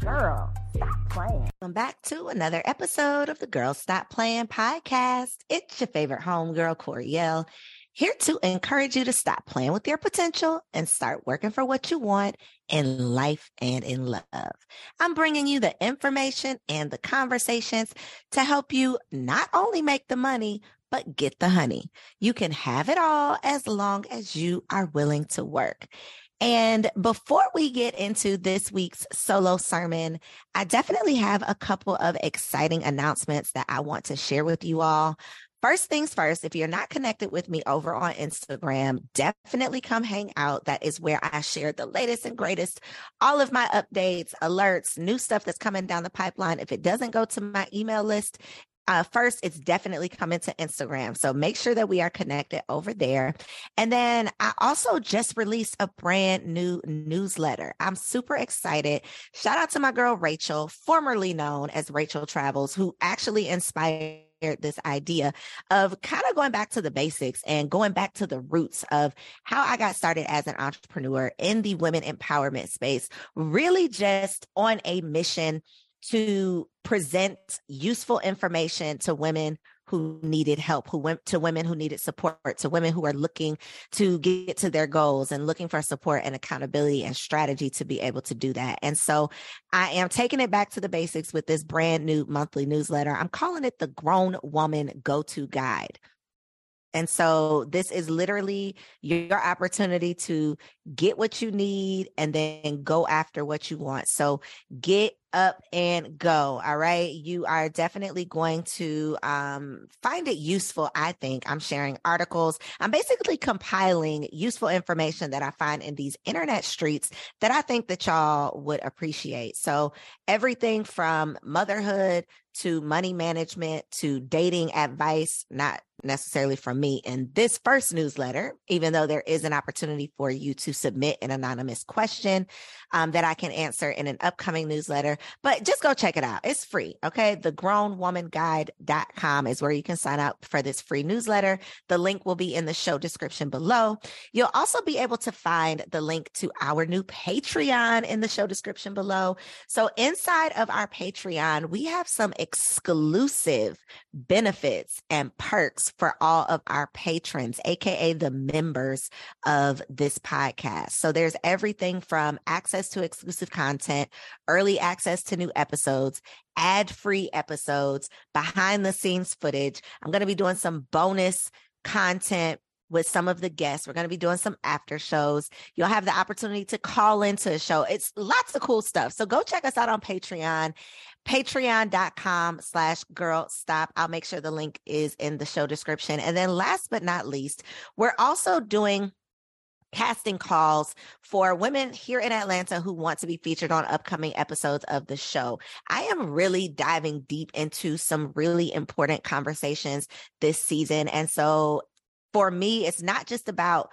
Girl, stop playing. Welcome back to another episode of the Girl Stop Playing podcast. It's your favorite homegirl, Koereyelle, here to encourage you to stop playing with your potential and start working for what you want in life and in love. I'm bringing you the information and the conversations to help you not only make the money, but get the honey. You can have it all as long as you are willing to work. And before we get into this week's solo sermon, I definitely have a couple of exciting announcements that I want to share with you all. First things first, if you're not connected with me over on Instagram, definitely come hang out. That is where I share the latest and greatest, all of my updates, alerts, new stuff that's coming down the pipeline. If it doesn't go to my email list, uh, first, it's definitely coming to Instagram. So make sure that we are connected over there. And then I also just released a brand new newsletter. I'm super excited. Shout out to my girl, Rachel, formerly known as Rachel Travels, who actually inspired this idea of kind of going back to the basics and going back to the roots of how I got started as an entrepreneur in the women empowerment space, really just on a mission to present useful information to women who needed help, who went to women who needed support, to women who are looking to get to their goals and looking for support and accountability and strategy to be able to do that. And so I am taking it back to the basics with this brand new monthly newsletter. I'm calling it the Grown Woman Go To Guide. And so this is literally your opportunity to get what you need and then go after what you want. So get up and go. All right. You are definitely going to um, find it useful. I think I'm sharing articles. I'm basically compiling useful information that I find in these internet streets that I think that y'all would appreciate. So everything from motherhood to money management to dating advice, not necessarily from me in this first newsletter, even though there is an opportunity for you to submit an anonymous question um, that I can answer in an upcoming newsletter. But just go check it out. It's free. Okay. The grownwomanguide.com is where you can sign up for this free newsletter. The link will be in the show description below. You'll also be able to find the link to our new Patreon in the show description below. So inside of our Patreon, we have some exclusive benefits and perks for all of our patrons, AKA the members of this podcast. So there's everything from access to exclusive content, early access to new episodes, ad free episodes, behind the scenes footage. I'm going to be doing some bonus content with some of the guests. We're going to be doing some after shows. You'll have the opportunity to call into a show. It's lots of cool stuff. So go check us out on Patreon, patreon.com slash girl stop. I'll make sure the link is in the show description. And then last but not least, we're also doing casting calls for women here in Atlanta who want to be featured on upcoming episodes of the show. I am really diving deep into some really important conversations this season. And so for me, it's not just about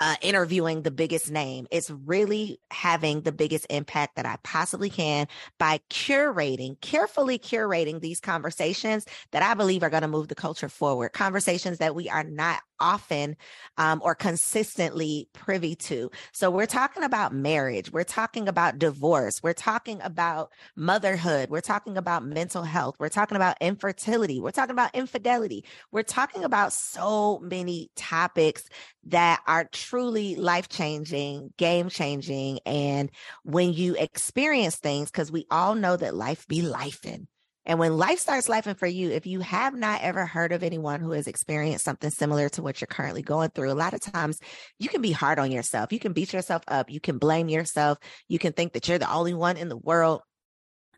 uh, interviewing the biggest name. It's really having the biggest impact that I possibly can by curating, carefully curating these conversations that I believe are going to move the culture forward. Conversations that we are not often um, or consistently privy to. So we're talking about marriage. We're talking about divorce. We're talking about motherhood. We're talking about mental health. We're talking about infertility. We're talking about infidelity. We're talking about so many topics that are truly life changing, game changing. And when you experience things, because we all know that life be life in. And when life starts lifing for you, if you have not ever heard of anyone who has experienced something similar to what you're currently going through, a lot of times you can be hard on yourself. You can beat yourself up. You can blame yourself. You can think that you're the only one in the world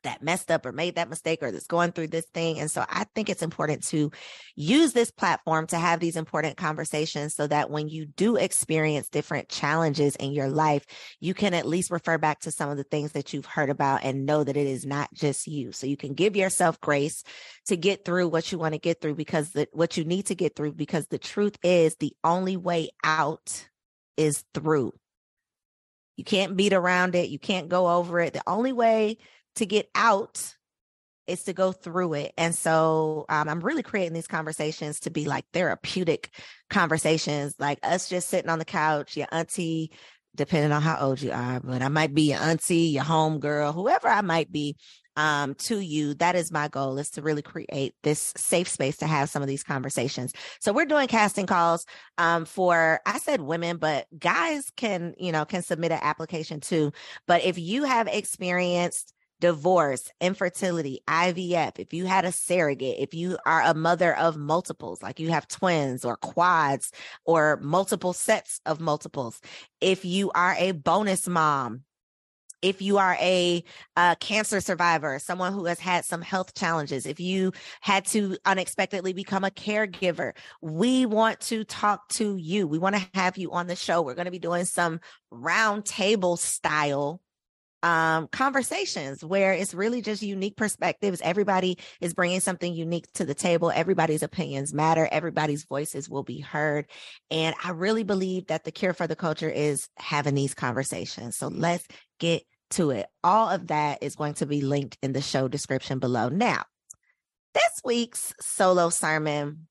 that messed up or made that mistake or that's going through this thing. And so I think it's important to use this platform to have these important conversations so that when you do experience different challenges in your life, you can at least refer back to some of the things that you've heard about and know that it is not just you. So you can give yourself grace to get through what you want to get through because the, what you need to get through, because the truth is the only way out is through. You can't beat around it. You can't go over it. The only way to get out is to go through it. And so um, I'm really creating these conversations to be like therapeutic conversations, like us just sitting on the couch, your auntie, depending on how old you are, but I might be your auntie, your home girl, whoever I might be um, to you. That is my goal is to really create this safe space to have some of these conversations. So we're doing casting calls um, for, I said women, but guys can, you know, can submit an application too. But if you have experienced divorce, infertility, IVF, if you had a surrogate, if you are a mother of multiples, like you have twins or quads or multiple sets of multiples, if you are a bonus mom, if you are a, a, cancer survivor, someone who has had some health challenges, if you had to unexpectedly become a caregiver, we want to talk to you. We want to have you on the show. We're going to be doing some roundtable style um, conversations where it's really just unique perspectives. Everybody is bringing something unique to the table. Everybody's opinions matter. Everybody's voices will be heard. And I really believe that the cure for the culture is having these conversations. So let's get to it. All of that is going to be linked in the show description below. Now, this week's solo sermon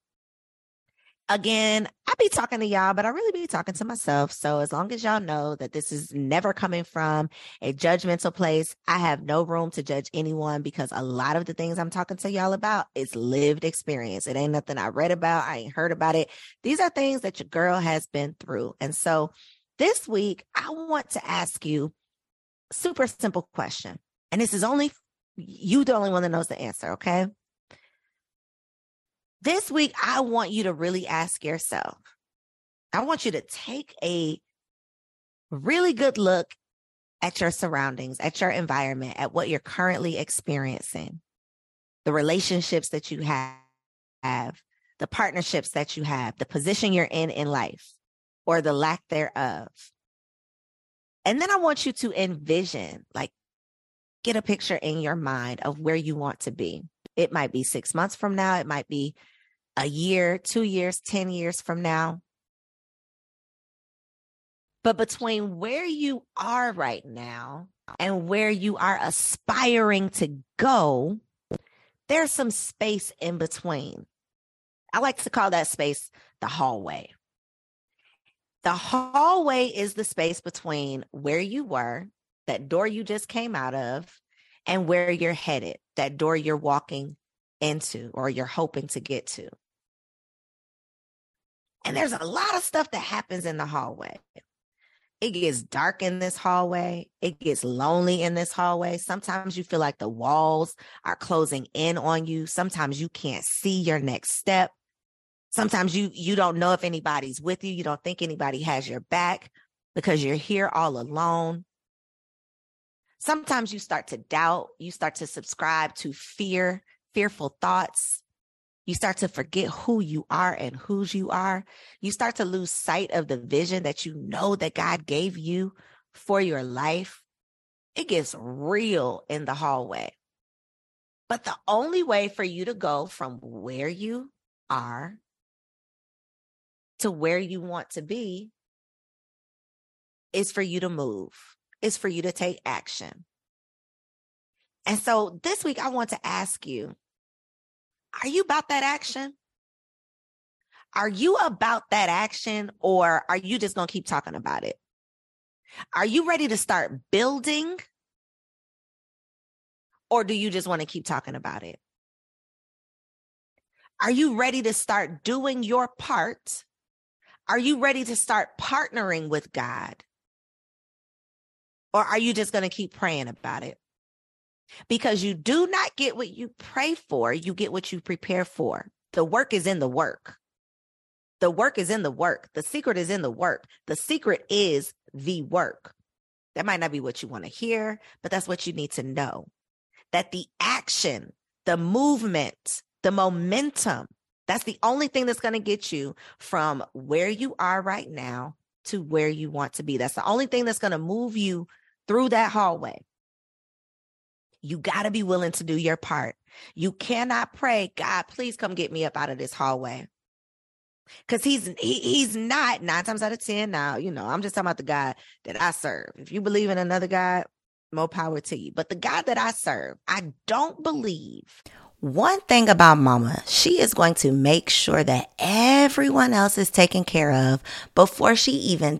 again, I be talking to y'all, but I really be talking to myself. So as long as y'all know that this is never coming from a judgmental place, I have no room to judge anyone because a lot of the things I'm talking to y'all about is lived experience. It ain't nothing I read about. I ain't heard about it. These are things that your girl has been through. And so this week, I want to ask you super simple question. And this is only you the only one that knows the answer. Okay. This week, I want you to really ask yourself, I want you to take a really good look at your surroundings, at your environment, at what you're currently experiencing, the relationships that you have, the partnerships that you have, the position you're in in life, or the lack thereof. And then I want you to envision, like, get a picture in your mind of where you want to be. It might be six months from now. It might be a year, two years, 10 years from now. But between where you are right now and where you are aspiring to go, there's some space in between. I like to call that space the hallway. The hallway is the space between where you were, that door you just came out of, and where you're headed, that door you're walking into or you're hoping to get to. And there's a lot of stuff that happens in the hallway. It gets dark in this hallway. It gets lonely in this hallway. Sometimes you feel like the walls are closing in on you. Sometimes you can't see your next step. Sometimes you you don't know if anybody's with you. You don't think anybody has your back because you're here all alone. Sometimes you start to doubt, you start to subscribe to fear, fearful thoughts. You start to forget who you are and whose you are. You start to lose sight of the vision that you know that God gave you for your life. It gets real in the hallway. But the only way for you to go from where you are to where you want to be is for you to move, is for you to take action. And so this week, I want to ask you are you about that action? Are you about that action or are you just going to keep talking about it? Are you ready to start building or do you just want to keep talking about it? Are you ready to start doing your part? Are you ready to start partnering with God? Or are you just going to keep praying about it? Because you do not get what you pray for, you get what you prepare for. The work is in the work. The work is in the work. The secret is in the work. The secret is the work. That might not be what you want to hear, but that's what you need to know. That the action, the movement, the momentum, that's the only thing that's going to get you from where you are right now to where you want to be. That's the only thing that's going to move you through that hallway. You got to be willing to do your part. You cannot pray, God, please come get me up out of this hallway. Cause he's he, he's not nine times out of ten. Now, you know, I'm just talking about the God that I serve. If you believe in another God, more power to you. But the God that I serve, I don't believe. One thing about mama, she is going to make sure that everyone else is taken care of before she even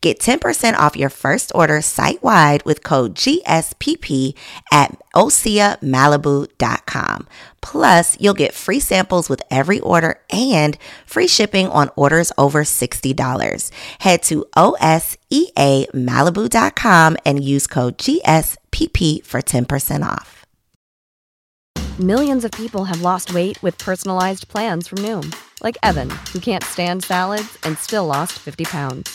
Get 10% off your first order site wide with code GSPP at OseaMalibu.com. Plus, you'll get free samples with every order and free shipping on orders over $60. Head to OSEAMalibu.com and use code GSPP for 10% off. Millions of people have lost weight with personalized plans from Noom, like Evan, who can't stand salads and still lost 50 pounds.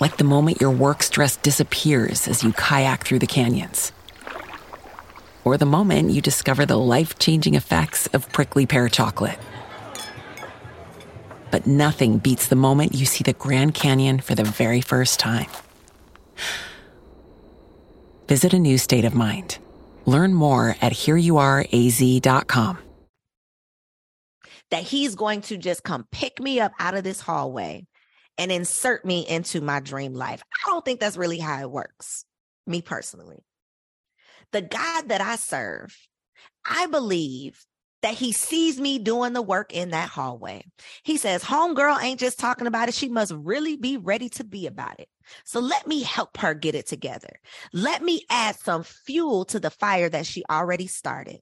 like the moment your work stress disappears as you kayak through the canyons, or the moment you discover the life changing effects of prickly pear chocolate. But nothing beats the moment you see the Grand Canyon for the very first time. Visit a new state of mind. Learn more at hereyouareaz.com. That he's going to just come pick me up out of this hallway and insert me into my dream life. I don't think that's really how it works, me personally. The God that I serve, I believe that he sees me doing the work in that hallway. He says, Homegirl ain't just talking about it. She must really be ready to be about it. So let me help her get it together. Let me add some fuel to the fire that she already started.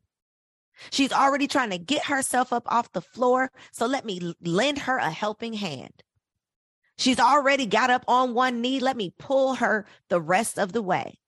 She's already trying to get herself up off the floor. So let me lend her a helping hand. She's already got up on one knee. Let me pull her the rest of the way.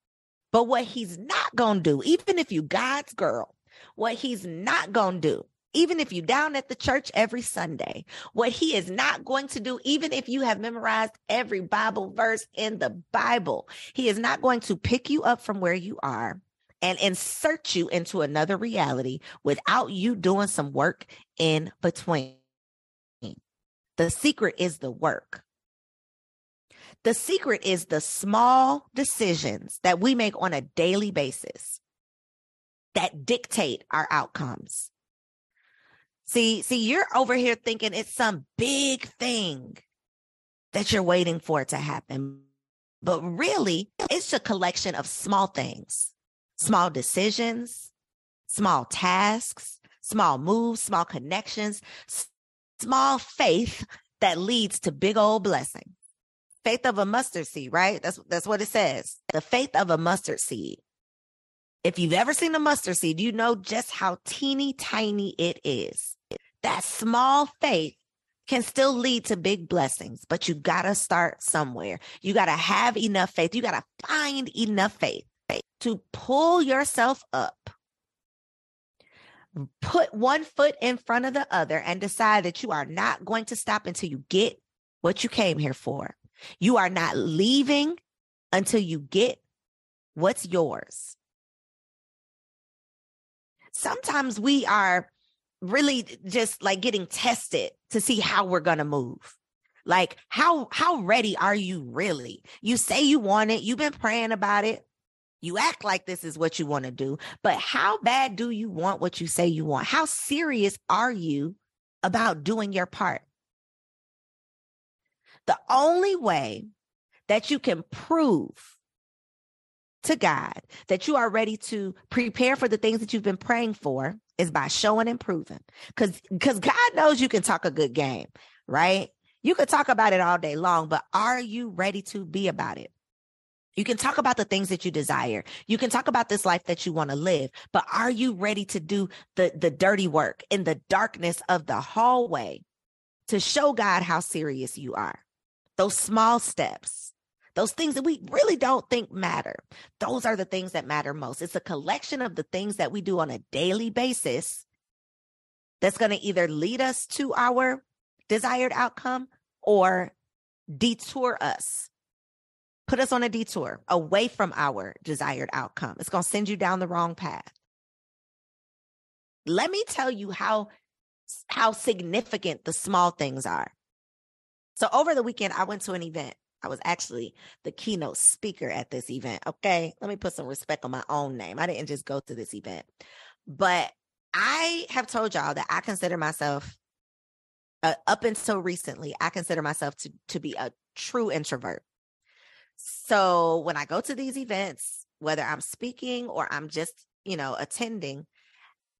But what he's not going to do, even if you God's girl, what he's not going to do, even if you down at the church every Sunday, what he is not going to do, even if you have memorized every Bible verse in the Bible, he is not going to pick you up from where you are and insert you into another reality without you doing some work in between. The secret is the work. The secret is the small decisions that we make on a daily basis that dictate our outcomes. See, see, you're over here thinking it's some big thing that you're waiting for to happen. But really, it's a collection of small things, small decisions, small tasks, small moves, small connections, small faith that leads to big old blessing faith of a mustard seed, right? That's that's what it says. The faith of a mustard seed. If you've ever seen a mustard seed, you know just how teeny tiny it is. That small faith can still lead to big blessings, but you got to start somewhere. You got to have enough faith. You got to find enough faith to pull yourself up, put one foot in front of the other, and decide that you are not going to stop until you get what you came here for. You are not leaving until you get what's yours. Sometimes we are really just like getting tested to see how we're going to move. Like how how ready are you really? You say you want it, you've been praying about it. You act like this is what you want to do, but how bad do you want what you say you want? How serious are you about doing your part? The only way that you can prove to God that you are ready to prepare for the things that you've been praying for is by showing and proving. Cause, cause God knows you can talk a good game, right? You could talk about it all day long, but are you ready to be about it? You can talk about the things that you desire. You can talk about this life that you want to live, but are you ready to do the, the dirty work in the darkness of the hallway to show God how serious you are? Those small steps those things that we really don't think matter. Those are the things that matter most. It's a collection of the things that we do on a daily basis that's going to either lead us to our desired outcome or detour us, put us on a detour away from our desired outcome. It's going to send you down the wrong path. Let me tell you how how significant the small things are. So over the weekend I went to an event I was actually the keynote speaker at this event. Okay. Let me put some respect on my own name. I didn't just go to this event, but I have told y'all that I consider myself, uh, up until recently, I consider myself to, to be a true introvert. So when I go to these events, whether I'm speaking or I'm just, you know, attending,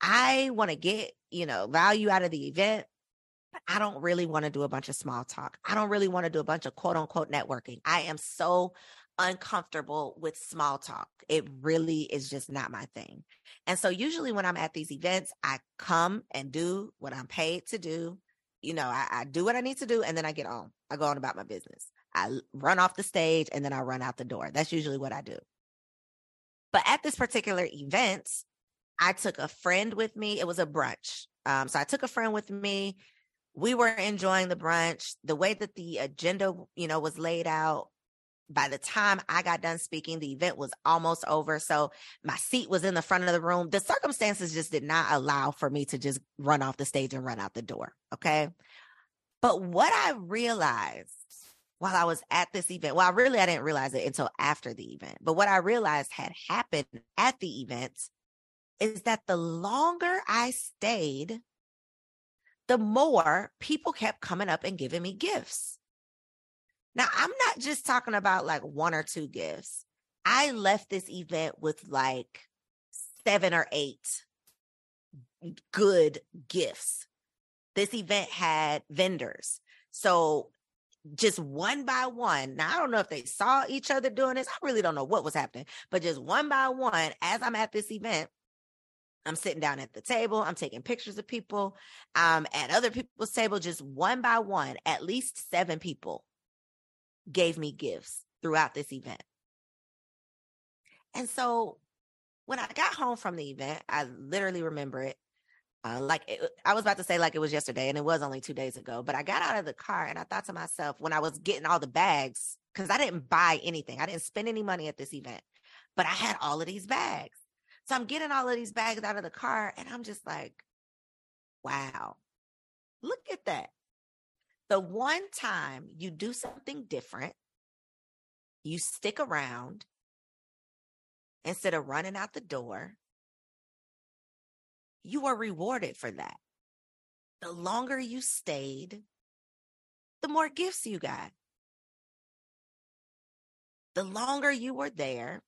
I want to get, you know, value out of the event. I don't really want to do a bunch of small talk. I don't really want to do a bunch of quote unquote networking. I am so uncomfortable with small talk. It really is just not my thing. And so usually when I'm at these events, I come and do what I'm paid to do. You know, I, I do what I need to do and then I get on. I go on about my business. I run off the stage and then I run out the door. That's usually what I do. But at this particular event, I took a friend with me. It was a brunch. Um, so I took a friend with me we were enjoying the brunch the way that the agenda you know was laid out by the time I got done speaking, the event was almost over. So my seat was in the front of the room. The circumstances just did not allow for me to just run off the stage and run out the door. Okay. But what I realized while I was at this event, well, I really, I didn't realize it until after the event, but what I realized had happened at the event is that the longer I stayed the more people kept coming up and giving me gifts. Now, I'm not just talking about like one or two gifts. I left this event with like seven or eight good gifts. This event had vendors. So just one by one. Now, I don't know if they saw each other doing this. I really don't know what was happening, but just one by one, as I'm at this event, I'm sitting down at the table. I'm taking pictures of people. Um, at other people's table, just one by one, at least seven people gave me gifts throughout this event. And so when I got home from the event, I literally remember it. Uh, like it, I was about to say, like it was yesterday, and it was only two days ago. But I got out of the car and I thought to myself, when I was getting all the bags, because I didn't buy anything, I didn't spend any money at this event, but I had all of these bags. So I'm getting all of these bags out of the car and I'm just like, wow, look at that. The one time you do something different, you stick around instead of running out the door, you are rewarded for that. The longer you stayed, the more gifts you got. The longer you were there,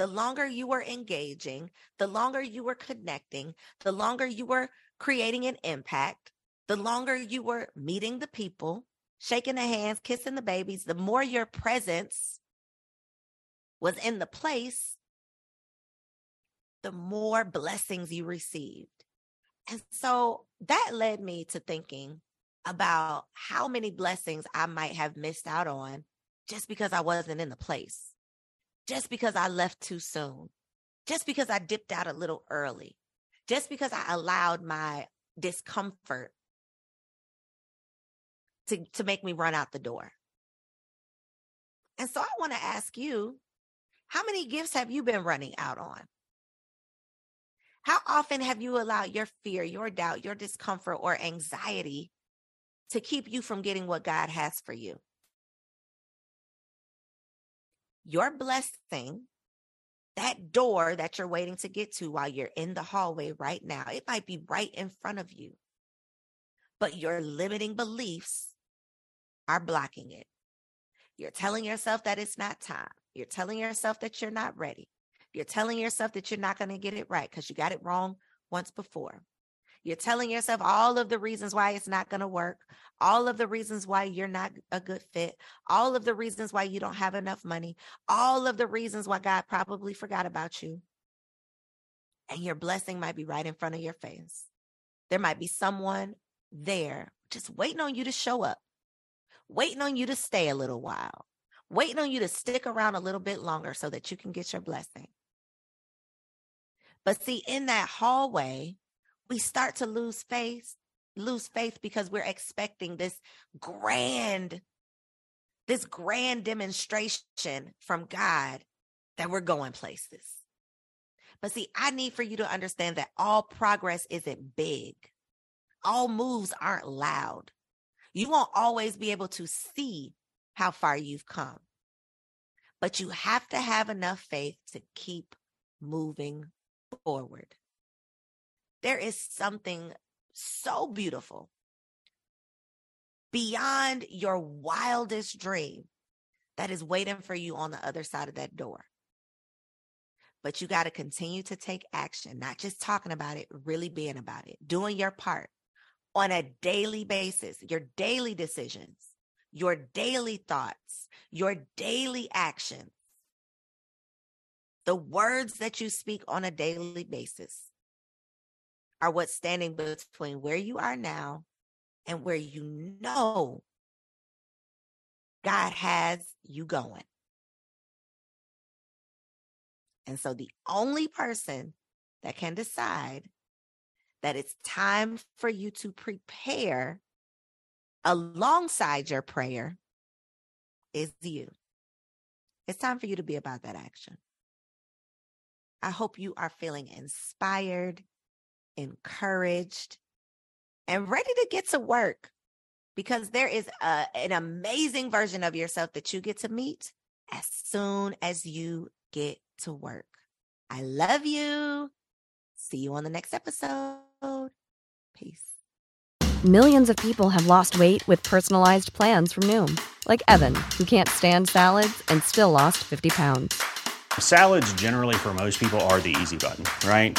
the longer you were engaging, the longer you were connecting, the longer you were creating an impact, the longer you were meeting the people, shaking the hands, kissing the babies, the more your presence was in the place, the more blessings you received. And so that led me to thinking about how many blessings I might have missed out on just because I wasn't in the place, just because I left too soon, just because I dipped out a little early, just because I allowed my discomfort to, to make me run out the door. And so I want to ask you how many gifts have you been running out on? How often have you allowed your fear, your doubt, your discomfort, or anxiety to keep you from getting what God has for you? Your blessing, that door that you're waiting to get to while you're in the hallway right now, it might be right in front of you, but your limiting beliefs are blocking it. You're telling yourself that it's not time. You're telling yourself that you're not ready. You're telling yourself that you're not going to get it right because you got it wrong once before. You're telling yourself all of the reasons why it's not going to work, all of the reasons why you're not a good fit, all of the reasons why you don't have enough money, all of the reasons why God probably forgot about you. And your blessing might be right in front of your face. There might be someone there just waiting on you to show up waiting on you to stay a little while, waiting on you to stick around a little bit longer so that you can get your blessing. But see, in that hallway, we start to lose faith, lose faith because we're expecting this grand, this grand demonstration from God that we're going places. But see, I need for you to understand that all progress isn't big. All moves aren't loud. You won't always be able to see how far you've come, but you have to have enough faith to keep moving forward. There is something so beautiful beyond your wildest dream that is waiting for you on the other side of that door. But you got to continue to take action, not just talking about it, really being about it, doing your part on a daily basis, your daily decisions, your daily thoughts, your daily actions, the words that you speak on a daily basis are what's standing between where you are now and where you know God has you going. And so the only person that can decide that it's time for you to prepare alongside your prayer is you. It's time for you to be about that action. I hope you are feeling inspired, encouraged, and ready to get to work because there is a, an amazing version of yourself that you get to meet as soon as you get to work. I love you. See you on the next episode. Peace. Millions of people have lost weight with personalized plans from Noom, like Evan, who can't stand salads and still lost 50 pounds. Salads, generally, for most people, are the easy button, right?